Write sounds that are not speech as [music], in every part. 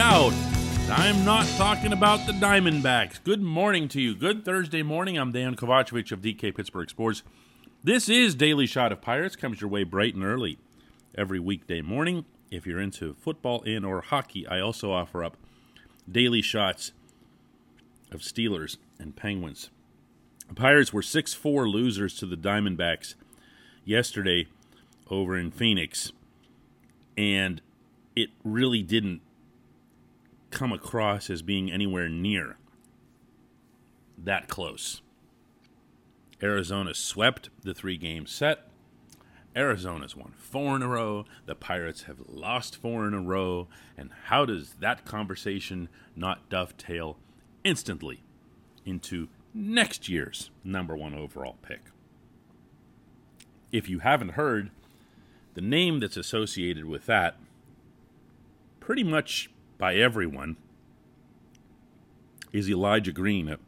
doubt, I'm not talking about the Diamondbacks. Good morning to you. Good Thursday morning. I'm Dan Kovacevic of DK Pittsburgh Sports. This is Daily Shot of Pirates. Comes your way bright and early every weekday morning. If you're into football and or hockey, I also offer up daily shots of Steelers and Penguins. The Pirates were 6 4 losers to the Diamondbacks yesterday over in Phoenix, and it really didn't come across as being anywhere near that close. Arizona swept the three game set. Arizona's won four in a row. The Pirates have lost four in a row. And how does that conversation not dovetail instantly into next year's number one overall pick? If you haven't heard, the name that's associated with that, pretty much by everyone, is Elijah Green, a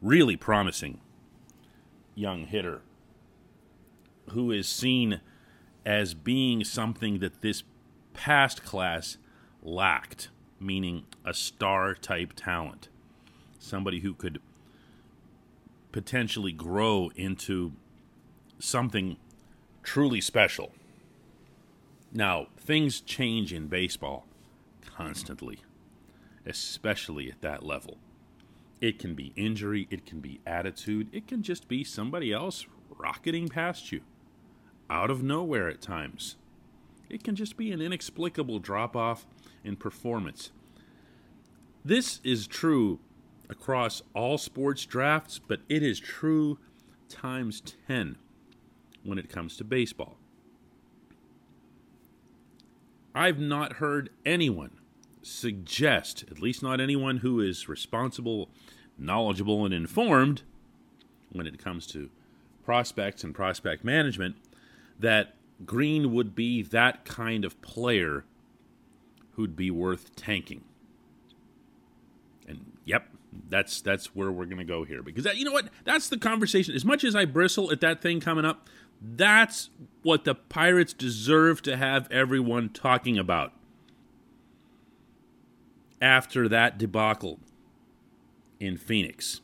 really promising young hitter who is seen as being something that this past class lacked, meaning a star type talent. Somebody who could potentially grow into something truly special. Now, things change in baseball constantly, especially at that level. It can be injury, it can be attitude, it can just be somebody else rocketing past you out of nowhere at times. It can just be an inexplicable drop off in performance. This is true across all sports drafts, but it is true times 10 when it comes to baseball. I've not heard anyone suggest, at least not anyone who is responsible, knowledgeable, and informed when it comes to prospects and prospect management, that Green would be that kind of player who'd be worth tanking. And yep, that's that's where we're going to go here because that, you know what? That's the conversation. As much as I bristle at that thing coming up, that's what the Pirates deserve to have everyone talking about after that debacle in Phoenix.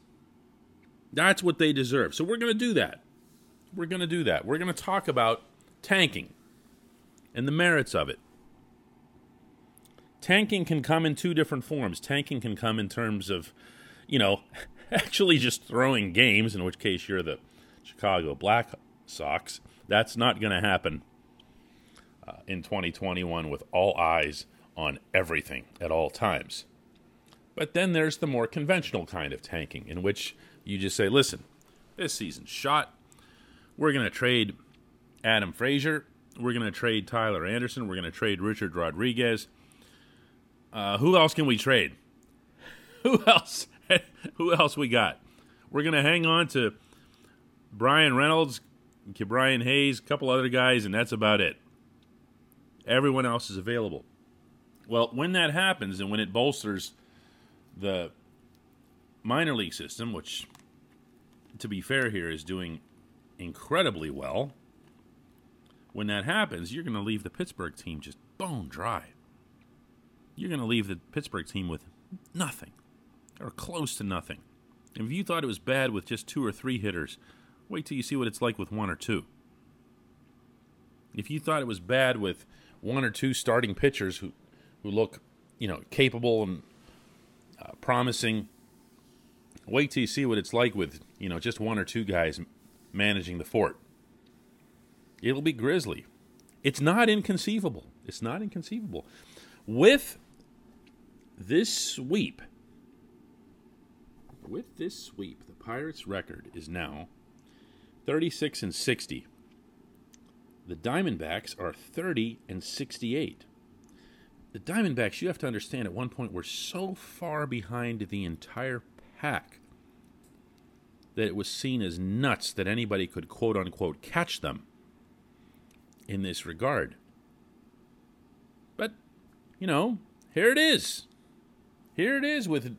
That's what they deserve. So we're going to do that. We're going to do that. We're going to talk about tanking and the merits of it. Tanking can come in two different forms. Tanking can come in terms of, you know, [laughs] actually just throwing games, in which case you're the Chicago Black Sox. That's not going to happen uh, in 2021 with all eyes on everything at all times. But then there's the more conventional kind of tanking, in which you just say, listen, this season's shot. We're going to trade Adam Frazier. We're going to trade Tyler Anderson. We're going to trade Richard Rodriguez. Uh, who else can we trade? [laughs] Who else? [laughs] who else we got? We're going to hang on to Bryan Reynolds, Brian Hayes, a couple other guys, and that's about it. Everyone else is available. Well, when that happens and when it bolsters the minor league system, which, to be fair here, is doing incredibly well, when that happens, you're going to leave the Pittsburgh team just bone dry. You're going to leave the Pittsburgh team with nothing or close to nothing. And if you thought it was bad with just two or three hitters, wait till you see what it's like with one or two. If you thought it was bad with one or two starting pitchers who, who look, you know, capable and uh, promising, wait till you see what it's like with, you know, just one or two guys managing the fort. It'll be grisly. It's not inconceivable. It's not inconceivable. With this sweep, with this sweep, the Pirates' record is now 36 and 60. The Diamondbacks are 30 and 68. The Diamondbacks, you have to understand, at one point were so far behind the entire pack that it was seen as nuts that anybody could quote unquote catch them in this regard. But, you know, here it is. Here it is with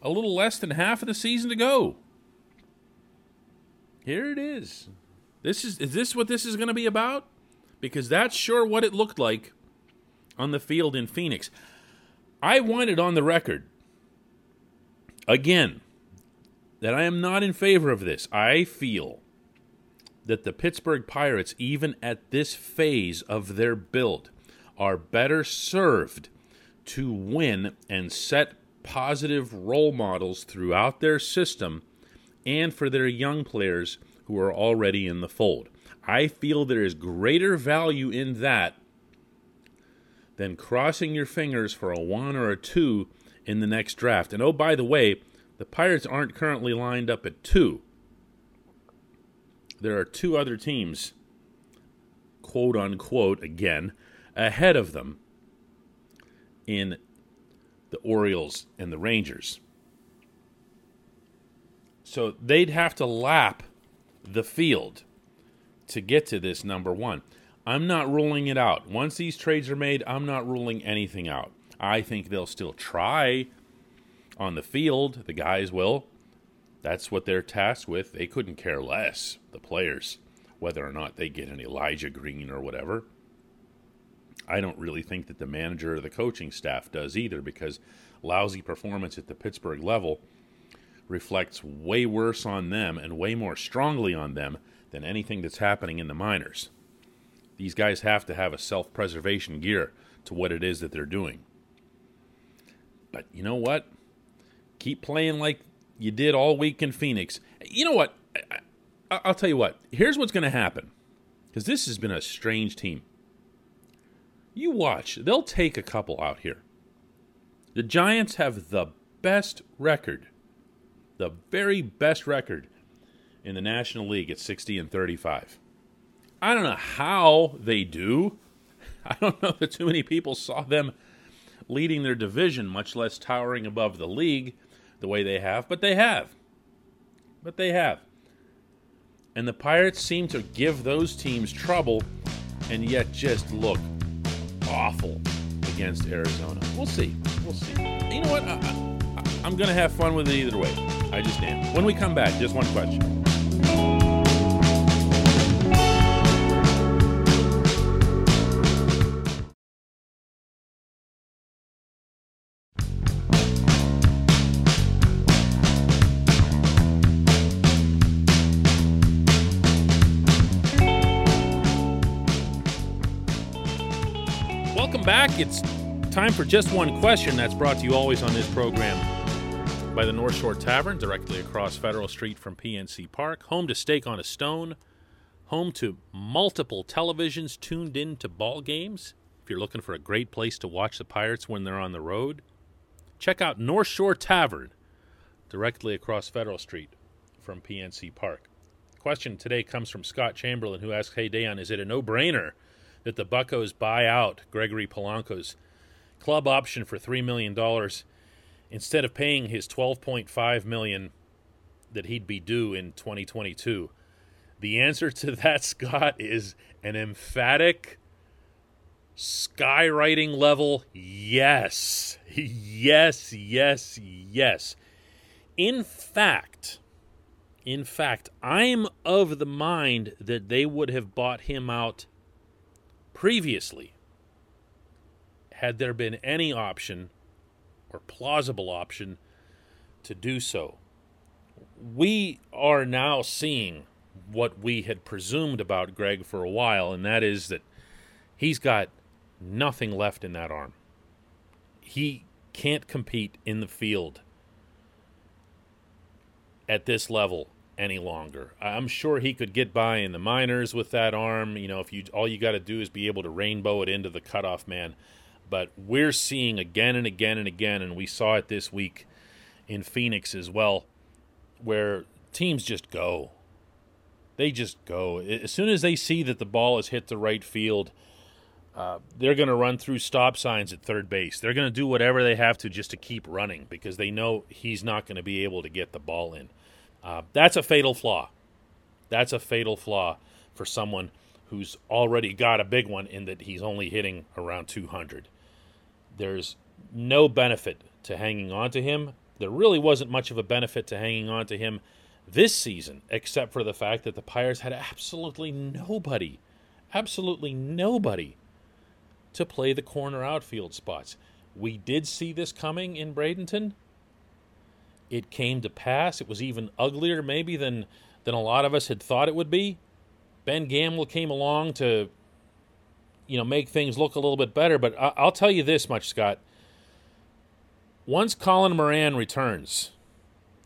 a little less than half of the season to go. Here it is. This is is this what this is going to be about? Because that's sure what it looked like on the field in Phoenix. I want it on the record again that I am not in favor of this. I feel that the Pittsburgh Pirates, even at this phase of their build, are better served to win and set positive role models throughout their system and for their young players who are already in the fold. I feel there is greater value in that than crossing your fingers for a one or a two in the next draft. And oh, by the way, the Pirates aren't currently lined up at two. There are two other teams, quote unquote, again, ahead of them in the Orioles and the Rangers. So they'd have to lap the field to get to this number one. I'm not ruling it out. Once these trades are made, I'm not ruling anything out. I think they'll still try on the field. The guys will. That's what they're tasked with. They couldn't care less, the players, whether or not they get an Elijah Green or whatever. I don't really think that the manager or the coaching staff does either because lousy performance at the Pittsburgh level reflects way worse on them and way more strongly on them than anything that's happening in the minors. These guys have to have a self preservation gear to what it is that they're doing. But you know what? Keep playing like you did all week in Phoenix. You know what? I, will tell you what. Here's what's going to happen. Because this has been a strange team. You watch. They'll take a couple out here. The Giants have the best record, the very best record in the National League at 60 and 35. I don't know how they do. [laughs] I don't know that too many people saw them leading their division, much less towering above the league the way they have, but they have. But they have. And the Pirates seem to give those teams trouble and yet just look awful against Arizona. We'll see. We'll see. You know what? I, am going to have fun with it either way. I just am. When we come back, just one question. It's time for just one question that's brought to you always on this program by the North Shore Tavern, directly across Federal Street from PNC Park. Home to Steak on a Stone, home to multiple televisions tuned in to ball games. If you're looking for a great place to watch the Pirates when they're on the road, check out North Shore Tavern, directly across Federal Street from PNC Park. question today comes from Scott Chamberlain, who asks, Hey, Dan, is it a no brainer? That the Buckos buy out Gregory Polanco's club option for $3 million instead of paying his 12.5 million that he'd be due in 2022? The answer to that, [laughs] Scott, is an emphatic skywriting level yes. Yes, yes, yes. In fact, in fact, I'm of the mind that they would have bought him out previously, had there been any option or plausible option to do so. We are now seeing what we had presumed about Greg for a while, and that is that he's got nothing left in that arm. He can't compete in the field at this level any longer. I'm sure he could get by in the minors with that arm. You know, if you all you got to do is be able to rainbow it into the cutoff man. But we're seeing again and again and again, and we saw it this week in Phoenix as well, where teams just go. They just go. As soon as they see that the ball has hit the right field, uh, they're going to run through stop signs at third base. They're going to do whatever they have to just to keep running because they know he's not going to be able to get the ball in. Uh, that's a fatal flaw. That's a fatal flaw for someone who's already got a big one in that he's only hitting around 200. There's no benefit to hanging on to him. There really wasn't much of a benefit to hanging on to him this season, except for the fact that the Pirates had absolutely nobody, absolutely nobody to play the corner outfield spots. We did see this coming in Bradenton. It came to pass. It was even uglier, maybe, than, than a lot of us had thought it would be. Ben Gamel came along to, you know, make things look a little bit better. But I- I'll tell you this much, Scott. Once Colin Moran returns,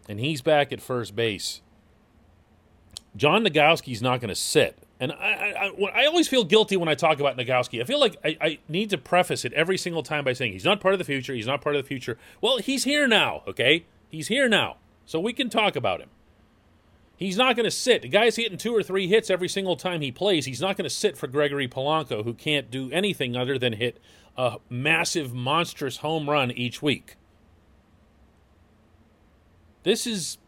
and he's back at first base, John Nogowski's not going to sit. And I, I, I, always feel guilty when I talk about Nogowski. I feel like I, I need to preface it every single time by saying he's not part of the future. He's not part of the future. Well, he's here now, okay? He's here now. So we can talk about him. He's not going to sit. The guy's hitting two or three hits every single time he plays. He's not going to sit for Gregory Polanco, who can't do anything other than hit a massive, monstrous home run each week. This is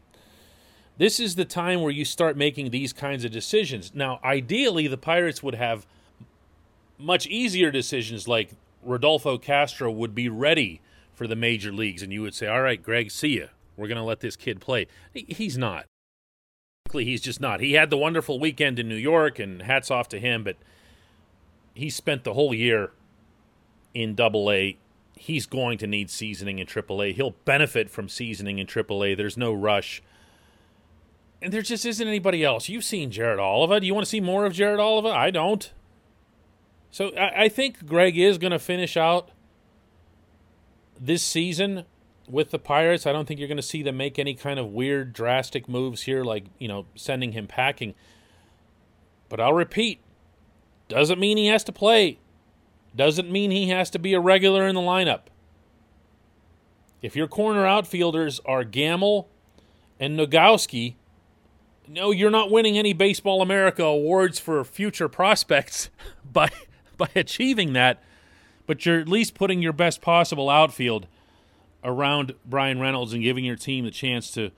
this is the time where you start making these kinds of decisions. Now, ideally, the Pirates would have much easier decisions like Rodolfo Castro would be ready for the major leagues, and you would say, All right, Greg, see ya. We're going to let this kid play. He's not. He's just not. He had the wonderful weekend in New York, and hats off to him, but he spent the whole year in Double A. He's going to need seasoning in Triple A. He'll benefit from seasoning in Triple A. There's no rush and there just isn't anybody else. You've seen Jared Oliva. Do you want to see more of Jared Oliva? I don't. So I, I think Greg is going to finish out this season with the Pirates. I don't think you're going to see them make any kind of weird, drastic moves here, like, you know, sending him packing. But I'll repeat doesn't mean he has to play, doesn't mean he has to be a regular in the lineup. If your corner outfielders are Gamel and Nogowski, no, you're not winning any Baseball America awards for future prospects [laughs] by by achieving that, but you're at least putting your best possible outfield around Bryan Reynolds and giving your team the chance to,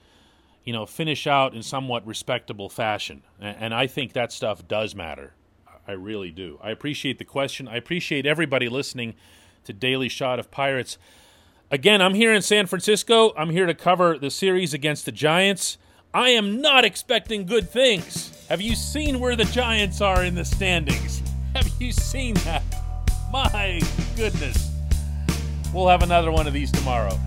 you know, finish out in somewhat respectable fashion. And I think that stuff does matter. I really do. I appreciate the question. I appreciate everybody listening to Daily Shot of Pirates. Again, I'm here in San Francisco. I'm here to cover the series against the Giants. I am not expecting good things. Have you seen where the Giants are in the standings? Have you seen that? My goodness. We'll have another one of these tomorrow.